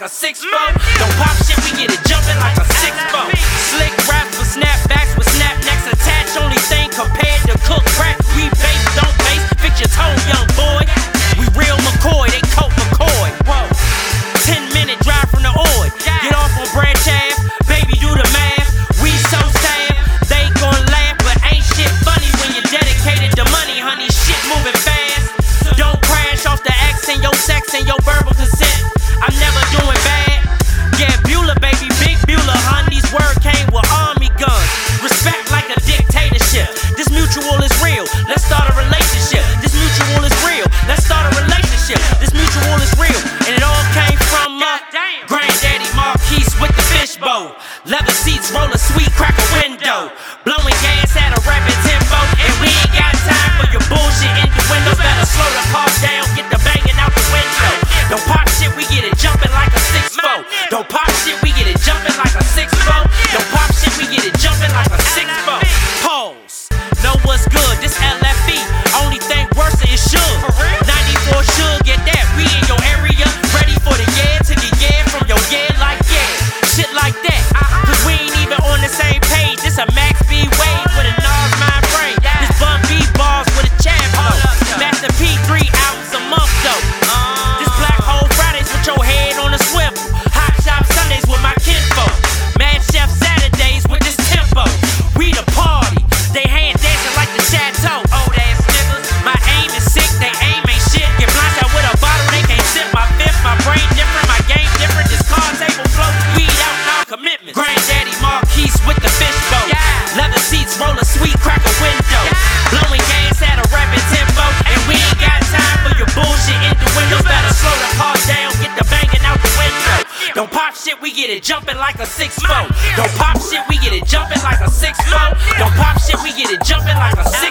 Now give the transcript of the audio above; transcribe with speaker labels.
Speaker 1: like a six foot. Leather seats, rollin' sweet, sweet a window. Blowing gas at a rapid Granddaddy Marquise with the fishbowl. Yeah. Leather seats, roll a sweet, crack a window. Yeah. Blowing gas at a rapid tempo. And we ain't got time for your bullshit in the windows. Better slow the car down, get the banging out the window. Don't pop shit, we get it jumping like a 6 foot. Don't pop shit, we get it jumping like a 6 foot. Don't pop shit, we get it jumping like a 6